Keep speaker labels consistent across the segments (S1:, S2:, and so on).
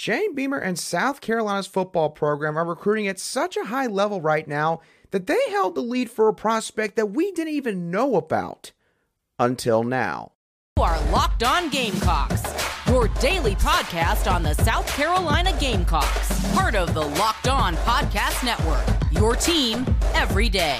S1: Shane Beamer and South Carolina's football program are recruiting at such a high level right now that they held the lead for a prospect that we didn't even know about until now.
S2: You are Locked On Gamecocks, your daily podcast on the South Carolina Gamecocks, part of the Locked On Podcast Network, your team every day.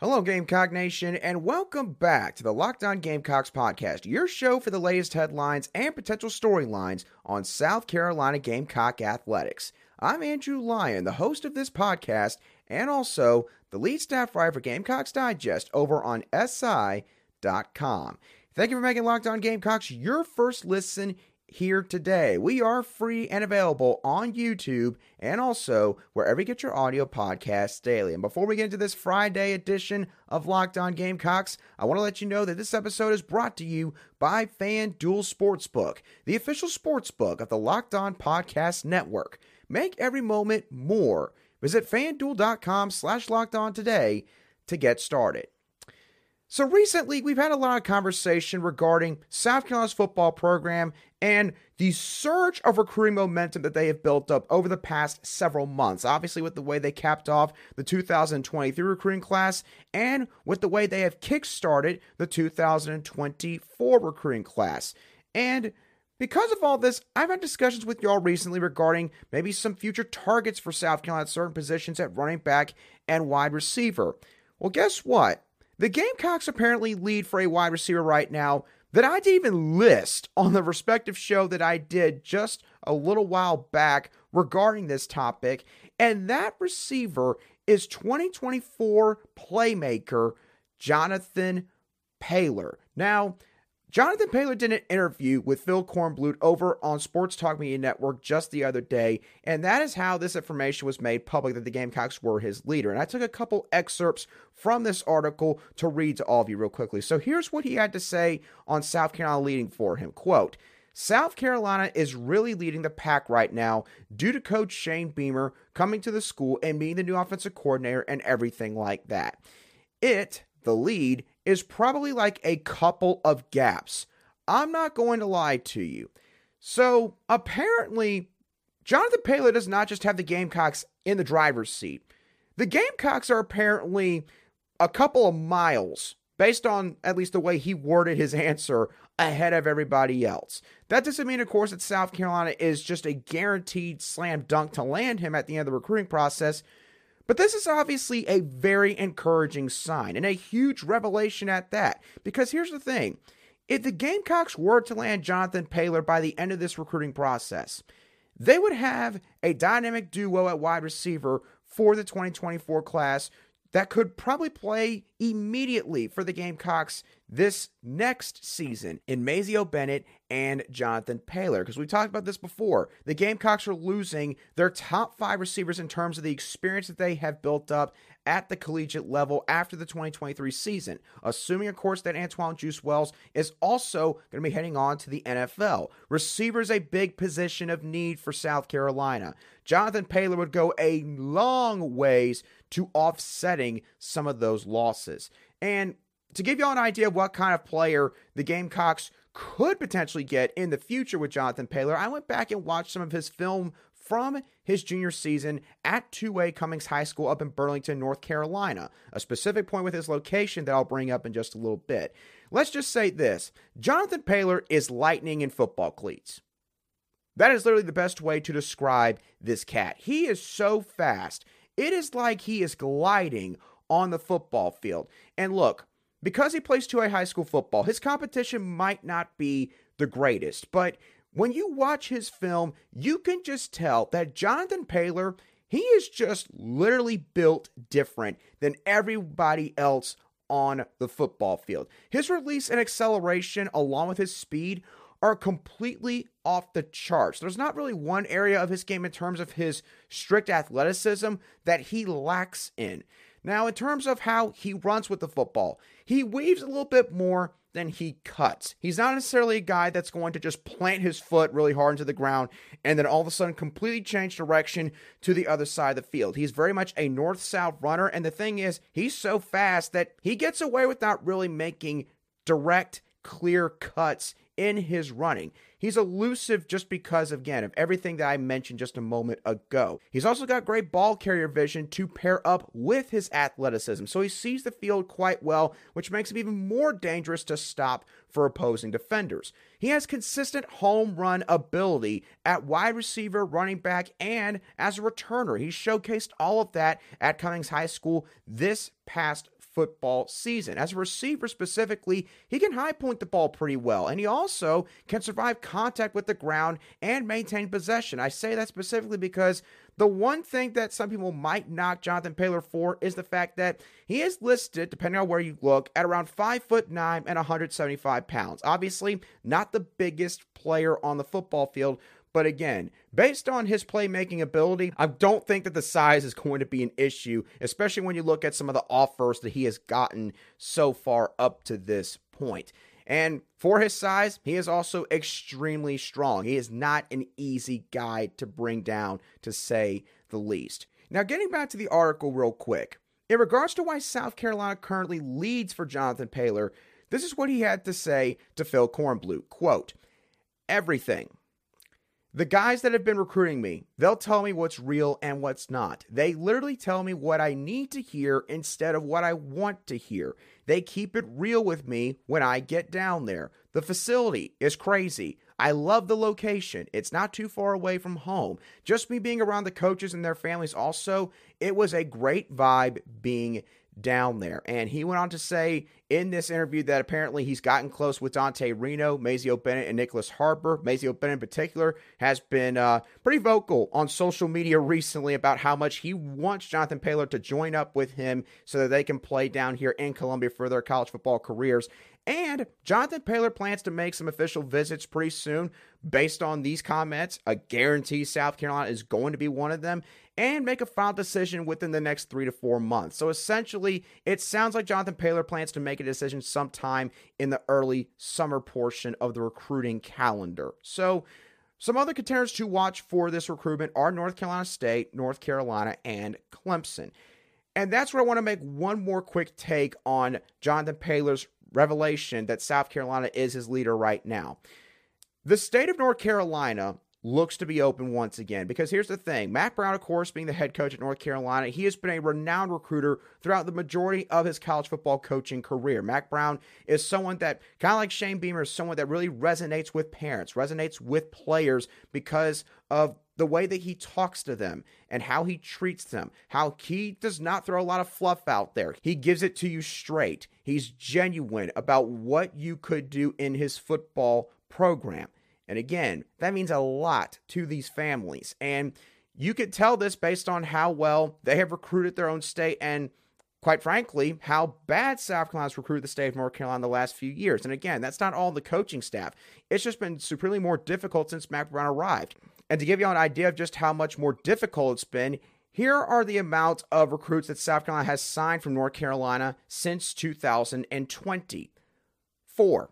S1: Hello, Gamecock Nation, and welcome back to the Locked On Gamecocks podcast, your show for the latest headlines and potential storylines on South Carolina Gamecock athletics. I'm Andrew Lyon, the host of this podcast, and also the lead staff writer for Gamecocks Digest over on SI.com. Thank you for making Locked On Gamecocks your first listen here today. We are free and available on YouTube and also wherever you get your audio podcasts daily. And before we get into this Friday edition of Locked On Gamecocks, I want to let you know that this episode is brought to you by FanDuel Sportsbook, the official sportsbook of the Locked On Podcast Network. Make every moment more. Visit fanduel.com slash locked on today to get started. So recently, we've had a lot of conversation regarding South Carolina's football program and the surge of recruiting momentum that they have built up over the past several months. Obviously, with the way they capped off the 2023 recruiting class and with the way they have kickstarted the 2024 recruiting class. And because of all this, I've had discussions with y'all recently regarding maybe some future targets for South Carolina at certain positions at running back and wide receiver. Well, guess what? The Gamecocks apparently lead for a wide receiver right now that I didn't even list on the respective show that I did just a little while back regarding this topic. And that receiver is 2024 playmaker Jonathan Paylor. Now, Jonathan Paylor did an interview with Phil Kornblut over on Sports Talk Media Network just the other day, and that is how this information was made public that the Gamecocks were his leader. And I took a couple excerpts from this article to read to all of you real quickly. So here's what he had to say on South Carolina leading for him. Quote, South Carolina is really leading the pack right now due to coach Shane Beamer coming to the school and being the new offensive coordinator and everything like that. It, the lead, is probably like a couple of gaps. I'm not going to lie to you. So apparently, Jonathan Paylor does not just have the Gamecocks in the driver's seat. The Gamecocks are apparently a couple of miles, based on at least the way he worded his answer, ahead of everybody else. That doesn't mean, of course, that South Carolina is just a guaranteed slam dunk to land him at the end of the recruiting process. But this is obviously a very encouraging sign and a huge revelation at that. Because here's the thing if the Gamecocks were to land Jonathan Paylor by the end of this recruiting process, they would have a dynamic duo at wide receiver for the 2024 class that could probably play immediately for the Gamecocks this next season in Mazeo Bennett and Jonathan Paylor. Because we talked about this before. The Gamecocks are losing their top five receivers in terms of the experience that they have built up at the collegiate level after the 2023 season. Assuming, of course, that Antwane Juice Wells is also going to be heading on to the NFL. Receiver is a big position of need for South Carolina. Jonathan Paylor would go a long ways to offsetting some of those losses. And to give y'all an idea of what kind of player the Gamecocks could potentially get in the future with Jonathan Paylor, I went back and watched some of his film from his junior season at 2A Cummings High School up in Burlington, North Carolina. A specific point with his location that I'll bring up in just a little bit. Let's just say this Jonathan Paylor is lightning in football cleats. That is literally the best way to describe this cat. He is so fast. It is like he is gliding on the football field. And look, because he plays 2A high school football, his competition might not be the greatest, but when you watch his film, you can just tell that Jonathan Paylor, he is just literally built different than everybody else on the football field. His release and acceleration, along with his speed, are completely off the charts. There's not really one area of his game in terms of his strict athleticism that he lacks in. Now, in terms of how he runs with the football, he weaves a little bit more than he cuts. He's not necessarily a guy that's going to just plant his foot really hard into the ground and then all of a sudden completely change direction to the other side of the field. He's very much a north south runner. And the thing is, he's so fast that he gets away without really making direct, clear cuts in his running. He's elusive just because, again, of everything that I mentioned just a moment ago. He's also got great ball carrier vision to pair up with his athleticism. So he sees the field quite well, which makes him even more dangerous to stop for opposing defenders. He has consistent home run ability at wide receiver, running back, and as a returner. He showcased all of that at Cummings High School this past football season. As a receiver specifically, he can high point the ball pretty well, and he also can survive contact with the ground and maintain possession. I say that specifically because the one thing that some people might knock Jonathan Paylor for is the fact that he is listed, depending on where you look, at around five foot nine and 175 pounds. Obviously, not the biggest player on the football field, but again, based on his playmaking ability, I don't think that the size is going to be an issue, especially when you look at some of the offers that he has gotten so far up to this point. And for his size, he is also extremely strong. He is not an easy guy to bring down, to say the least. Now, getting back to the article real quick. In regards to why South Carolina currently leads for Jonathan Paylor, this is what he had to say to Phil Kornblut. Quote, Everything. The guys that have been recruiting me, they'll tell me what's real and what's not. They literally tell me what I need to hear instead of what I want to hear. They keep it real with me when I get down there. The facility is crazy. I love the location. It's not too far away from home. Just me being around the coaches and their families, also, it was a great vibe being down there. And he went on to say in this interview that apparently he's gotten close with Dante Reno, Mazeo Bennett, and Nicholas Harper. Mazeo Bennett, in particular, has been uh, pretty vocal on social media recently about how much he wants Jonathan Paylor to join up with him so that they can play down here in Columbia for their college football careers. And Jonathan Paylor plans to make some official visits pretty soon based on these comments. I guarantee South Carolina is going to be one of them and make a final decision within the next three to four months. So essentially, it sounds like Jonathan Paylor plans to make a decision sometime in the early summer portion of the recruiting calendar. So, some other contenders to watch for this recruitment are North Carolina State, North Carolina, and Clemson. And that's where I want to make one more quick take on Jonathan Paylor's revelation that South Carolina is his leader right now. The state of North Carolina looks to be open once again. Because here's the thing Mack Brown, of course, being the head coach at North Carolina, he has been a renowned recruiter throughout the majority of his college football coaching career. Mack Brown is someone that, kind of like Shane Beamer, is someone that really resonates with parents, resonates with players because of the way that he talks to them and how he treats them, how he does not throw a lot of fluff out there. He gives it to you straight. He's genuine about what you could do in his football program. And again, that means a lot to these families. And you could tell this based on how well they have recruited their own state and quite frankly, how bad South Carolina's recruited the state of North Carolina the last few years. And again, that's not all the coaching staff. It's just been supremely more difficult since Mack Brown arrived. And to give you an idea of just how much more difficult it's been, here are the amount of recruits that South Carolina has signed from North Carolina since 2020. Four.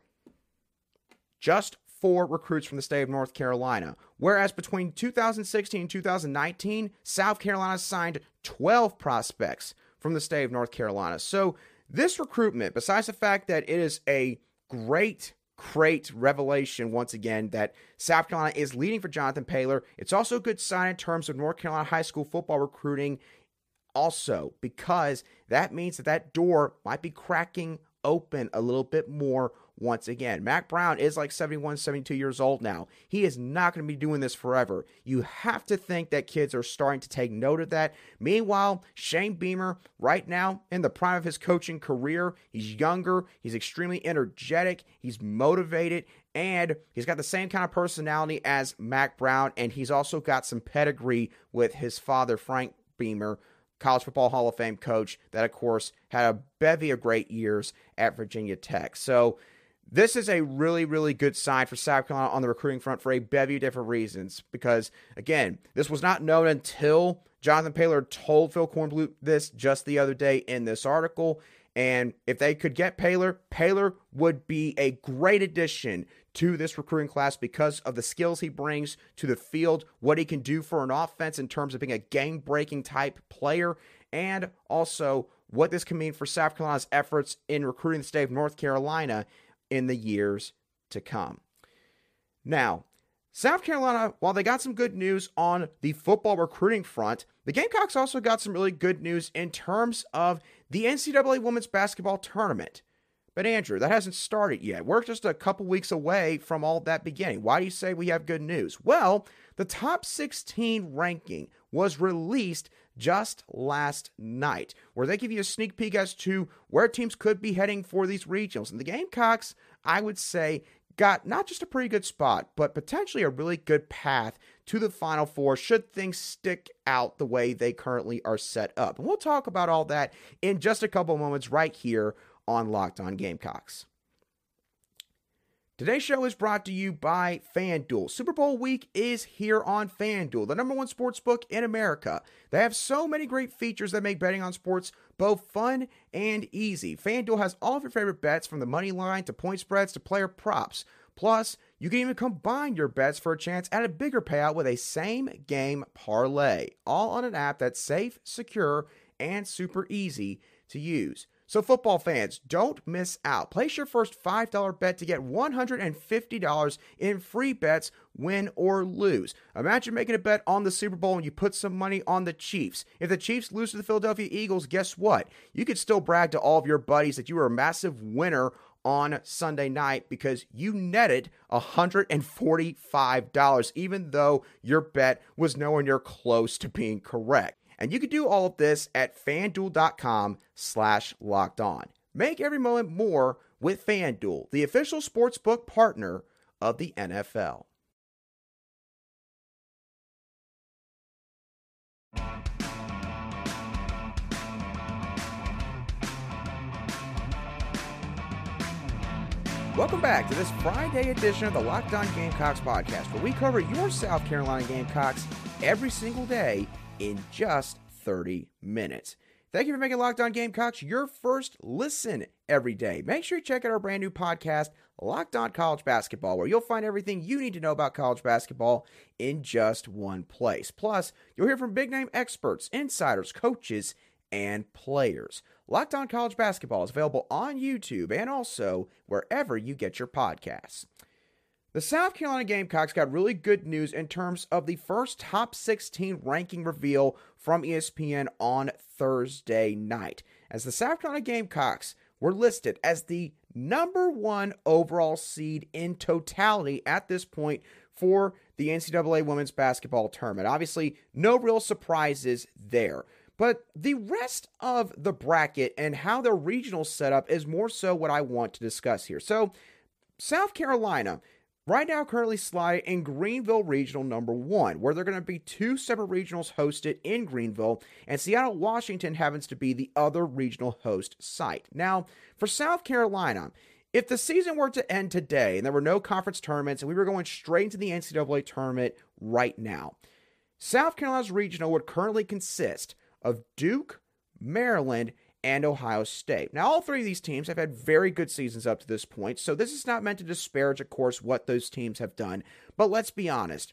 S1: Just four recruits from the state of North Carolina. Whereas between 2016 and 2019, South Carolina signed 12 prospects from the state of North Carolina. So this recruitment, besides the fact that it is a great great revelation once again that South Carolina is leading for Jonathan Paylor. It's also a good sign in terms of North Carolina high school football recruiting, also, because that means that that door might be cracking open a little bit more once again. Mack Brown is like 71, 72 years old now. He is not going to be doing this forever. You have to think that kids are starting to take note of that. Meanwhile, Shane Beamer, right now in the prime of his coaching career, he's younger, he's extremely energetic, he's motivated, and he's got the same kind of personality as Mack Brown, and he's also got some pedigree with his father, Frank Beamer College Football Hall of Fame coach that, of course, had a bevy of great years at Virginia Tech. So, this is a really, really good sign for South Carolina on the recruiting front for a bevy of different reasons. Because, again, this was not known until Jonathan Paylor told Phil Kornblut this just the other day in this article. And if they could get Paylor, Paylor would be a great addition to this recruiting class because of the skills he brings to the field, what he can do for an offense in terms of being a game breaking type player, and also what this can mean for South Carolina's efforts in recruiting the state of North Carolina in the years to come. Now, South Carolina, while they got some good news on the football recruiting front, the Gamecocks also got some really good news in terms of the NCAA Women's Basketball Tournament. But Andrew, that hasn't started yet. We're just a couple weeks away from all that beginning. Why do you say we have good news? Well, the top 16 ranking was released just last night, where they give you a sneak peek as to where teams could be heading for these regionals. And the Gamecocks, I would say, got not just a pretty good spot, but potentially a really good path to the Final Four should things stick out the way they currently are set up. And we'll talk about all that in just a couple moments right here on Locked On Gamecocks. Today's show is brought to you by FanDuel. Super Bowl week is here on FanDuel, the number one sports book in America. They have so many great features that make betting on sports both fun and easy. FanDuel has all of your favorite bets from the money line to point spreads to player props. Plus, you can even combine your bets for a chance at a bigger payout with a same game parlay, all on an app that's safe, secure, and super easy to use. So, football fans, don't miss out. Place your first $5 bet to get $150 in free bets, win or lose. Imagine making a bet on the Super Bowl and you put some money on the Chiefs. If the Chiefs lose to the Philadelphia Eagles, guess what? You could still brag to all of your buddies that you were a massive winner on Sunday night because you netted $145, even though your bet was nowhere near close to being correct. And you can do all of this at fanduel.com slash locked on. Make every moment more with FanDuel, the official sportsbook partner of the NFL. Welcome back to this Friday edition of the Locked On Gamecocks podcast, where we cover your South Carolina Gamecocks every single day in just 30 minutes. Thank you for making Locked On Gamecocks your first listen every day. Make sure you check out our brand new podcast, Locked On College Basketball, where you'll find everything you need to know about college basketball in just one place. Plus, you'll hear from big name experts, insiders, coaches, and players. Locked On College Basketball is available on YouTube and also wherever you get your podcasts. The South Carolina Gamecocks got really good news in terms of the first top 16 ranking reveal from ESPN on Thursday night, as the South Carolina Gamecocks were listed as the number one overall seed in totality at this point for the NCAA Women's Basketball Tournament. Obviously, no real surprises there. But the rest of the bracket and how the regional setup is more so what I want to discuss here. So, South Carolina Right now, currently slide in Greenville Regional number one, where they're going to be two separate regionals hosted in Greenville, and Seattle, Washington happens to be the other regional host site. Now, for South Carolina, if the season were to end today and there were no conference tournaments and we were going straight into the NCAA tournament right now, South Carolina's regional would currently consist of Duke, Maryland, and Ohio State. Now, all three of these teams have had very good seasons up to this point, so this is not meant to disparage, of course, what those teams have done. But let's be honest.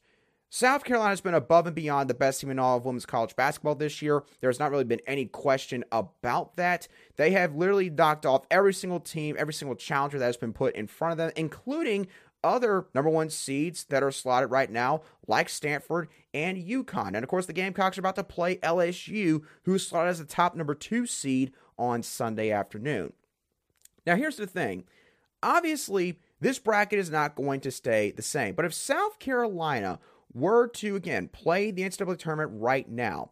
S1: South Carolina's been above and beyond the best team in all of women's college basketball this year. There's not really been any question about that. They have literally knocked off every single team, every single challenger that has been put in front of them, including other number one seeds that are slotted right now, like Stanford and UConn. And of course, the Gamecocks are about to play LSU, who's slotted as the top number two seed on Sunday afternoon. Now, here's the thing obviously, this bracket is not going to stay the same, but if South Carolina were to, again, play the NCAA tournament right now,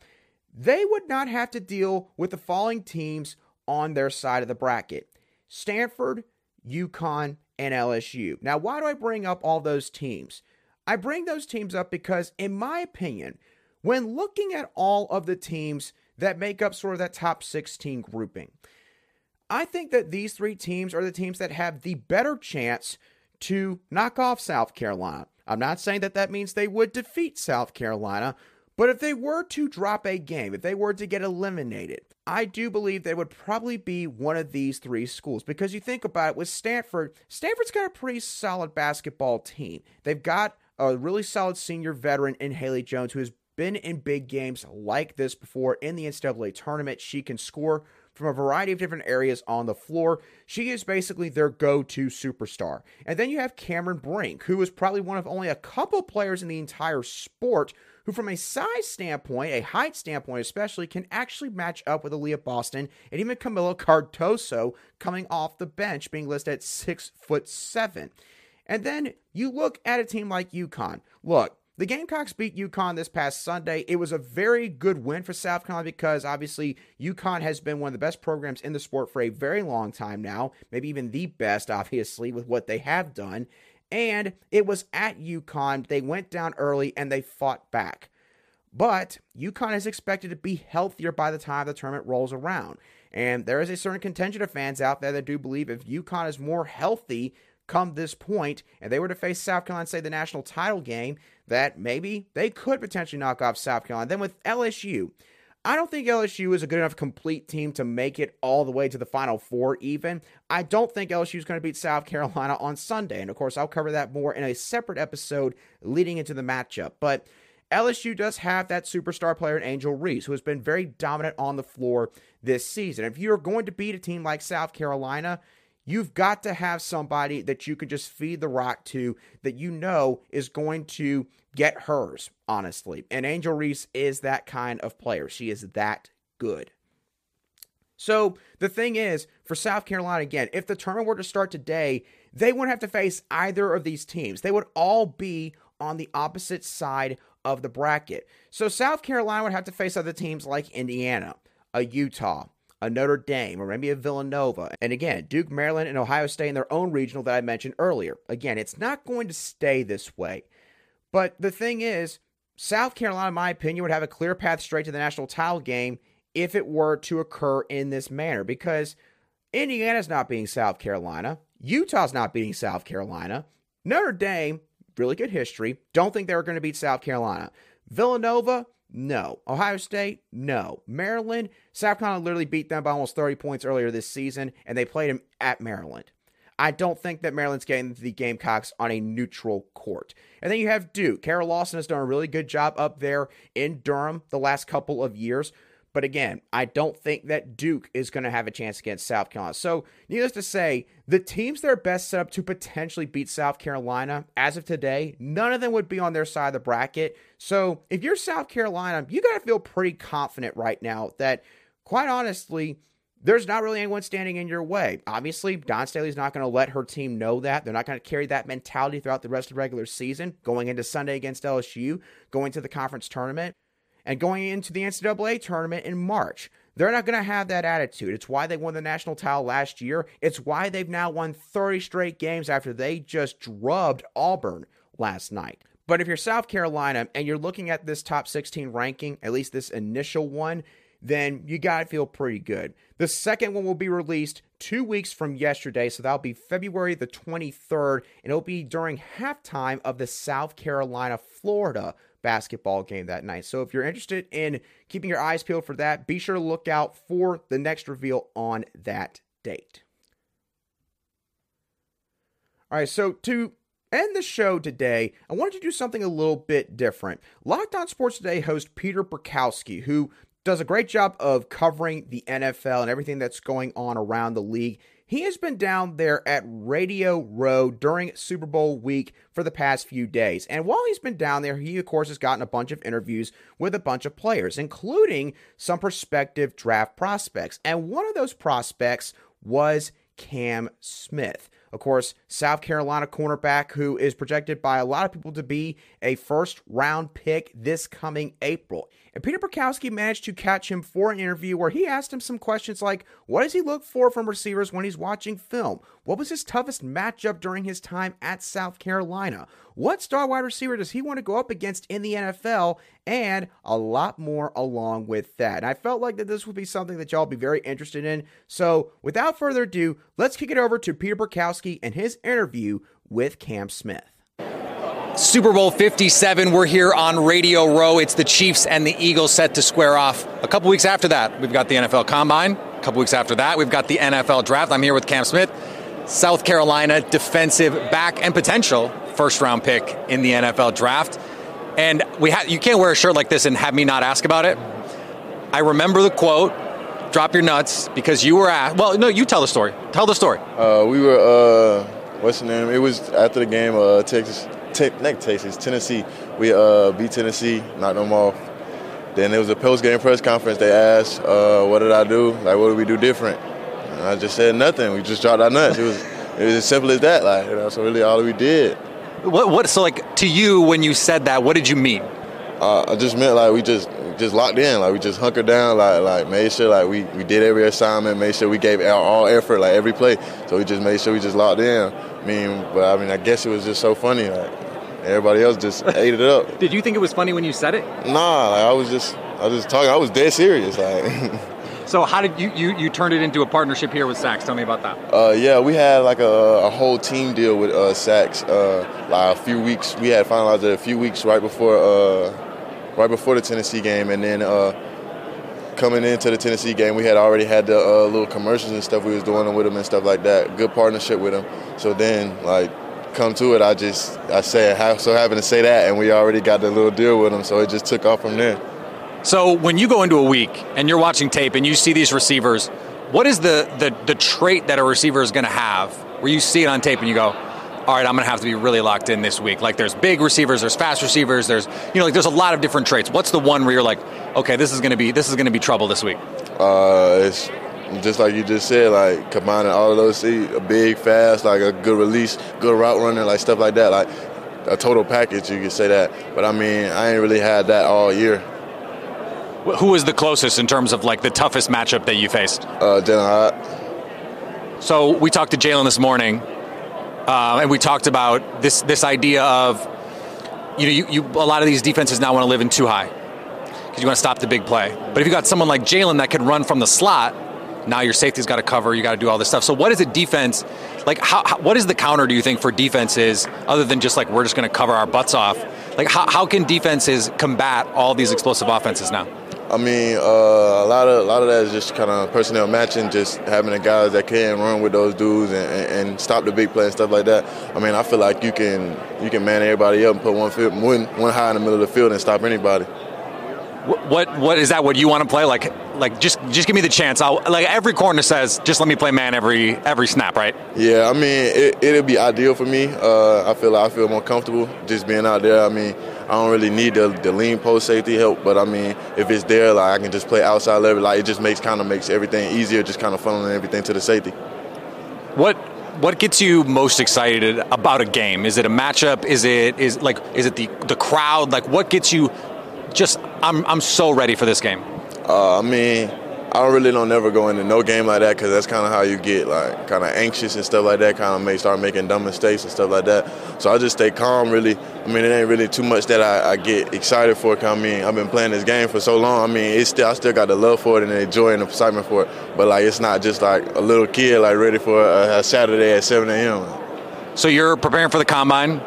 S1: they would not have to deal with the following teams on their side of the bracket Stanford, UConn, and LSU. Now, why do I bring up all those teams? I bring those teams up because, in my opinion, when looking at all of the teams that make up sort of that top 16 grouping. I think that these three teams are the teams that have the better chance to knock off South Carolina. I'm not saying that that means they would defeat South Carolina, but if they were to drop a game, if they were to get eliminated, I do believe they would probably be one of these three schools because you think about it with Stanford, Stanford's got a pretty solid basketball team. They've got a really solid senior veteran in Haley Jones who has been in big games like this before in the NCAA tournament. She can score from a variety of different areas on the floor. She is basically their go to superstar. And then you have Cameron Brink, who is probably one of only a couple players in the entire sport who, from a size standpoint, a height standpoint especially, can actually match up with Aliyah Boston and even Kamilla Cardoso coming off the bench, being listed at six foot seven. And then you look at a team like UConn. Look, the Gamecocks beat UConn this past Sunday. It was a very good win for South Carolina because obviously UConn has been one of the best programs in the sport for a very long time now, maybe even the best, obviously, with what they have done. And it was at UConn. They went down early and they fought back. But UConn is expected to be healthier by the time the tournament rolls around. And there is a certain contingent of fans out there that do believe if UConn is more healthy come this point and they were to face South Carolina, say the national title game, that maybe they could potentially knock off South Carolina. Then with LSU, I don't think LSU is a good enough complete team to make it all the way to the Final Four, even. I don't think LSU is going to beat South Carolina on Sunday. And of course, I'll cover that more in a separate episode leading into the matchup. But LSU does have that superstar player in Angel Reese, who has been very dominant on the floor this season. If you're going to beat a team like South Carolina, You've got to have somebody that you can just feed the rock to that you know is going to get hers, honestly. And Angel Reese is that kind of player. She is that good. So the thing is, for South Carolina, again, if the tournament were to start today, they wouldn't have to face either of these teams. They would all be on the opposite side of the bracket. So South Carolina would have to face other teams like Indiana, a Utah, a Notre Dame, or maybe a Villanova. And again, Duke, Maryland, and Ohio State in their own regional that I mentioned earlier. Again, it's not going to stay this way. But the thing is, South Carolina, in my opinion, would have a clear path straight to the national title game if it were to occur in this manner because Indiana's not beating South Carolina, Utah's not beating South Carolina, Notre Dame, really good history, don't think they're going to beat South Carolina. Villanova, no. Ohio State? No. Maryland? South Carolina literally beat them by almost 30 points earlier this season, and they played them at Maryland. I don't think that Maryland's getting the Gamecocks on a neutral court. And then you have Duke. Kara Lawson has done a really good job up there in Durham the last couple of years. But again, I don't think that Duke is going to have a chance against South Carolina. So, needless to say, the teams that are best set up to potentially beat South Carolina as of today, none of them would be on their side of the bracket. So, if you're South Carolina, you got to feel pretty confident right now that, quite honestly, there's not really anyone standing in your way. Obviously, Dawn Staley's not going to let her team know that. They're not going to carry that mentality throughout the rest of the regular season, going into Sunday against LSU, going to the conference tournament and going into the NCAA tournament in March. They're not going to have that attitude. It's why they won the national title last year. It's why they've now won 30 straight games after they just drubbed Auburn last night. But if you're South Carolina and you're looking at this top 16 ranking, at least this initial one, then you got to feel pretty good. The second one will be released two weeks from yesterday, so that'll be February the 23rd, and it'll be during halftime of the South Carolina Florida basketball game that night. So if you're interested in keeping your eyes peeled for that, be sure to look out for the next reveal on that date. All right, so to end the show today, I wanted to do something a little bit different. Locked On Sports Today host Peter Bukowski, who does a great job of covering the NFL and everything that's going on around the league. He has been down there at Radio Row during Super Bowl week for the past few days. And while he's been down there, he, of course, has gotten a bunch of interviews with a bunch of players, including some prospective draft prospects. And one of those prospects was Cam Smith. Of course, South Carolina cornerback who is projected by a lot of people to be a first round pick this coming April. And Peter Bukowski managed to catch him for an interview where he asked him some questions like what does he look for from receivers when he's watching film? What was his toughest matchup during his time at South Carolina? What star wide receiver does he want to go up against in the NFL? And a lot more along with that. And I felt like that this would be something that y'all be very interested in. So without further ado, let's kick it over to Peter Bukowski and his interview with Cam Smith.
S3: Super Bowl 57. We're here on Radio Row. It's the Chiefs and the Eagles set to square off. A couple weeks after that, we've got the NFL Combine. A couple weeks after that, we've got the NFL Draft. I'm here with Cam Smith, South Carolina defensive back and potential first round pick in the NFL Draft. And we ha- you can't wear a shirt like this and have me not ask about it. I remember the quote, drop your nuts, because you were asked. Well, no, you tell the story. Tell the story.
S4: Uh, we were, uh, what's the name? It was after the game, uh, Texas te- not Texas, Tennessee. We uh, beat Tennessee, knocked them off. Then there was a post-game press conference. They asked, uh, "What did I do? Like, what did we do different?" And I just said nothing. We just dropped our nuts. It was it was as simple as that. Like, that's really all we did.
S3: What? What? So, like, to you, when you said that, what did you mean?
S4: Uh, I just meant like we just just locked in, like we just hunkered down, like like made sure like we, we did every assignment, made sure we gave our all effort, like every play. So we just made sure we just locked in. I mean, but I mean, I guess it was just so funny, like everybody else just ate it up.
S3: Did you think it was funny when you said it?
S4: Nah, like I was just I was just talking. I was dead serious, like.
S3: So how did you, you you turned it into a partnership here with Saxx? Tell me about that.
S4: Uh, yeah, we had like a, a whole team deal with uh, Saxx. Uh, like a few weeks, we had finalized it a few weeks right before uh, right before the Tennessee game, and then uh, coming into the Tennessee game, we had already had the uh, little commercials and stuff we was doing with them and stuff like that. Good partnership with them. So then, like, come to it, I just I said so having to say that, and we already got the little deal with them, so it just took off from there.
S3: So when you go into a week and you're watching tape and you see these receivers, what is the the, the trait that a receiver is going to have where you see it on tape and you go, all right, I'm going to have to be really locked in this week. Like there's big receivers, there's fast receivers, there's you know like there's a lot of different traits. What's the one where you're like, okay, this is going to be this is going to be trouble this week?
S4: Uh, it's just like you just said, like combining all of those, see, a big, fast, like a good release, good route runner, like stuff like that, like a total package. You could say that, but I mean, I ain't really had that all year.
S3: Who was the closest in terms of like the toughest matchup that you faced?
S4: Uh, Hyatt.
S3: So we talked to Jalen this morning uh, and we talked about this this idea of you know you, you a lot of these defenses now want to live in too high because you want to stop the big play. But if you got someone like Jalen that can run from the slot, now your safety's got to cover. You got to do all this stuff. So what is a defense like? How, how, what is the counter? Do you think for defenses other than just like we're just going to cover our butts off? Like how, how can defenses combat all these explosive offenses now?
S4: I mean, uh, a lot of a lot of that is just kind of personnel matching, just having the guys that can run with those dudes and, and, and, stop the big play and stuff like that. I mean, I feel like you can you can man everybody up and put one field, one, one high in the middle of the field and stop anybody.
S3: What what is that? What you want to play? Like like just just give me the chance. I'll like every corner says just let me play man every every snap, right?
S4: Yeah, I mean it, it'll be ideal for me. Uh, I feel I feel more comfortable just being out there. I mean I don't really need the, the lean post safety help, but I mean if it's there, like I can just play outside level. Like it just makes kind of makes everything easier, just kind of funneling everything to the safety.
S3: What what gets you most excited about a game? Is it a matchup? Is it is like is it the the crowd? Like what gets you just I'm I'm so ready for this game.
S4: Uh, I mean, I don't really don't never go into no game like that because that's kind of how you get like kind of anxious and stuff like that. Kind of may start making dumb mistakes and stuff like that. So I just stay calm. Really, I mean, it ain't really too much that I, I get excited for. I mean, I've been playing this game for so long. I mean, it's still I still got the love for it and the joy and the excitement for it. But like, it's not just like a little kid like ready for a, a Saturday at 7 a.m.
S3: So you're preparing for the combine.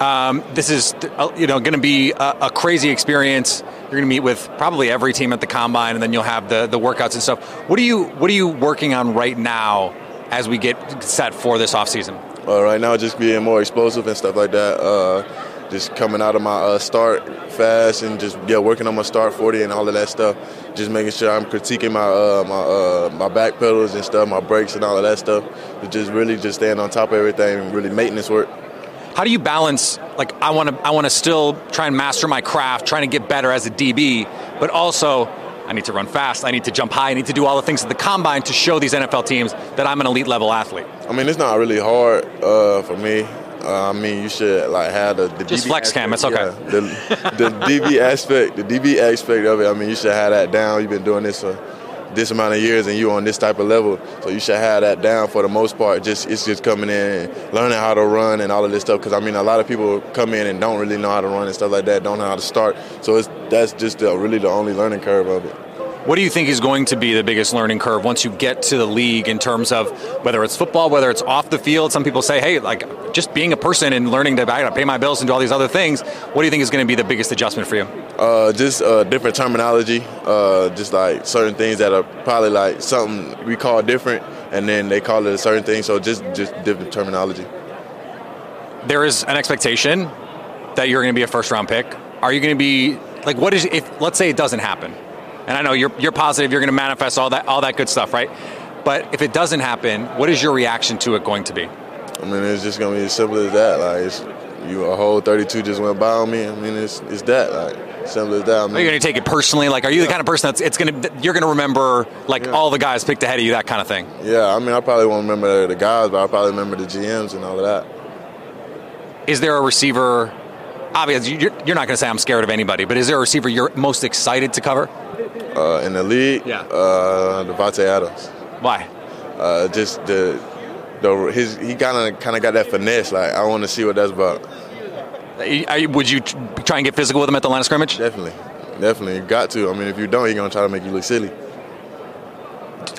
S3: Um, this is uh, you know going to be a, a, crazy experience. You're going to meet with probably every team at the combine, and then you'll have the, the workouts and stuff. What are you What are you working on right now as we get set for this off season?
S4: Uh, right now, just being more explosive and stuff like that. Uh, just coming out of my uh, start fast and just yeah working on my start 40 and all of that stuff. Just making sure I'm critiquing my uh, my uh, my back pedals and stuff, my brakes and all of that stuff. Just really just staying on top of everything and really maintenance work
S3: how do you balance like I want to I want to still try and master my craft, trying to get better as a DB, but also I need to run fast. I need to jump high. I need to do all the things at the combine to show these NFL teams that I'm an elite level athlete.
S4: I mean, it's not really hard uh, for me. Uh, I mean, you should like have the, the
S3: just
S4: DB
S3: flex cam. It's okay.
S4: Yeah, the, the DB aspect, the DB aspect of it. I mean, you should have that down. You've been doing this for this amount of years, and you on this type of level, so you should have that down for the most part. Just it's just coming in, learning how to run, and all of this stuff. Because I mean, a lot of people come in and don't really know how to run and stuff like that. Don't know how to start. So it's that's just the, really the only learning curve of it.
S3: What do you think is going to be the biggest learning curve once you get to the league in terms of whether it's football, whether it's off the field? Some people say, hey, like just being a person and learning to I gotta pay my bills and do all these other things. What do you think is going to be the biggest adjustment for you?
S4: Uh, just uh, different terminology, uh, just like certain things that are probably like something we call different, and then they call it a certain thing. So just just different terminology.
S3: There is an expectation that you're going to be a first round pick. Are you going to be like what is if let's say it doesn't happen? And I know you're you're positive you're going to manifest all that all that good stuff, right? But if it doesn't happen, what is your reaction to it going to be?
S4: I mean, it's just going to be as simple as that. Like, it's, you a whole 32 just went by on me. I mean, it's it's that like simple as that. I mean,
S3: are you going to take it personally? Like, are you yeah. the kind of person that's it's going to you're going to remember like yeah. all the guys picked ahead of you, that kind of thing?
S4: Yeah, I mean, I probably won't remember the guys, but I probably remember the GMs and all of that.
S3: Is there a receiver? Obviously, you're, you're not going to say I'm scared of anybody, but is there a receiver you're most excited to cover?
S4: Uh, in the league.
S3: Yeah.
S4: Uh, Davante Adams.
S3: Why?
S4: Uh, just the the his he kind of kind of got that finesse. Like I want to see what that's about.
S3: Would you try and get physical with him at the line of scrimmage?
S4: Definitely, definitely. You got to. I mean, if you don't, he's gonna try to make you look silly.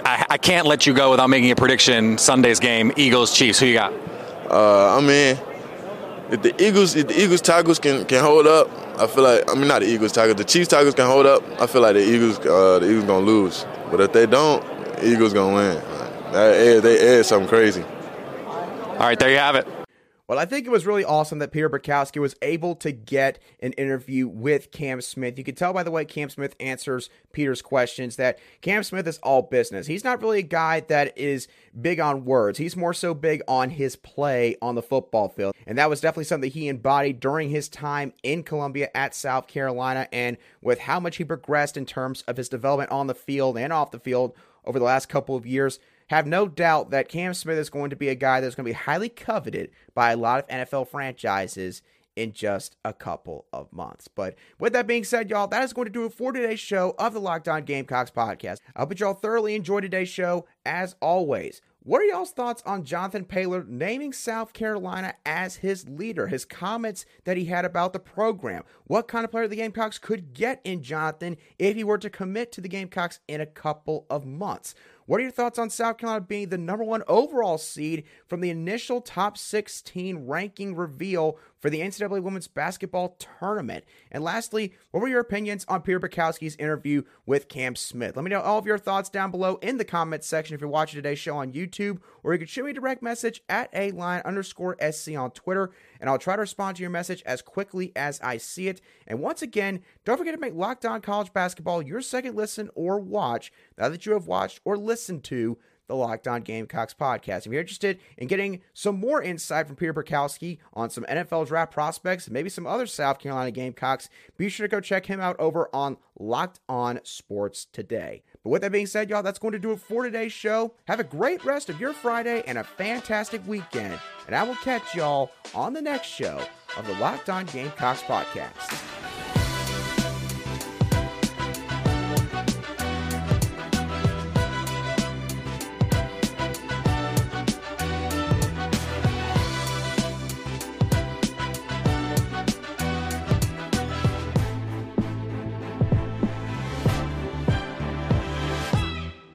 S3: I, I can't let you go without making a prediction. Sunday's game, Eagles Chiefs. Who you got?
S4: Uh, I mean, if the Eagles, if the Eagles Tigers can can hold up, I feel like I mean not the Eagles Tigers, the Chiefs Tigers can hold up. I feel like the Eagles uh, the Eagles gonna lose, but if they don't, the Eagles gonna win. That they add something crazy.
S3: All right, there you have it.
S1: Well, I think it was really awesome that Peter Bukowski was able to get an interview with Cam Smith. You can tell by the way Cam Smith answers Peter's questions that Cam Smith is all business. He's not really a guy that is big on words. He's more so big on his play on the football field. And that was definitely something he embodied during his time in Columbia at South Carolina and with how much he progressed in terms of his development on the field and off the field over the last couple of years have no doubt that Cam Smith is going to be a guy that's going to be highly coveted by a lot of NFL franchises in just a couple of months. But with that being said, y'all, that is going to do it for today's show of the Locked On Gamecocks podcast. I hope y'all thoroughly enjoyed today's show. As always, what are y'all's thoughts on Jonathan Paylor naming South Carolina as his leader? His comments that he had about the program. What kind of player the Gamecocks could get in Jonathan if he were to commit to the Gamecocks in a couple of months? What are your thoughts on South Carolina being the number one overall seed from the initial top 16 ranking reveal for the NCAA Women's Basketball Tournament? And lastly, what were your opinions on Peter Bukowski's interview with Cam Smith? Let me know all of your thoughts down below in the comments section if you're watching today's show on YouTube, or you can shoot me a direct message at a line underscore SC on Twitter and I'll try to respond to your message as quickly as I see it. And once again, don't forget to make Locked On College Basketball your second listen or watch now that you have watched or listened to the Locked On Gamecocks podcast. If you're interested in getting some more insight from Peter Bukowski on some NFL draft prospects, maybe some other South Carolina Gamecocks, be sure to go check him out over on Locked On Sports Today. But with that being said, y'all, that's going to do it for today's show. Have a great rest of your Friday and a fantastic weekend. And I will catch y'all on the next show of the Locked On Gamecocks podcast.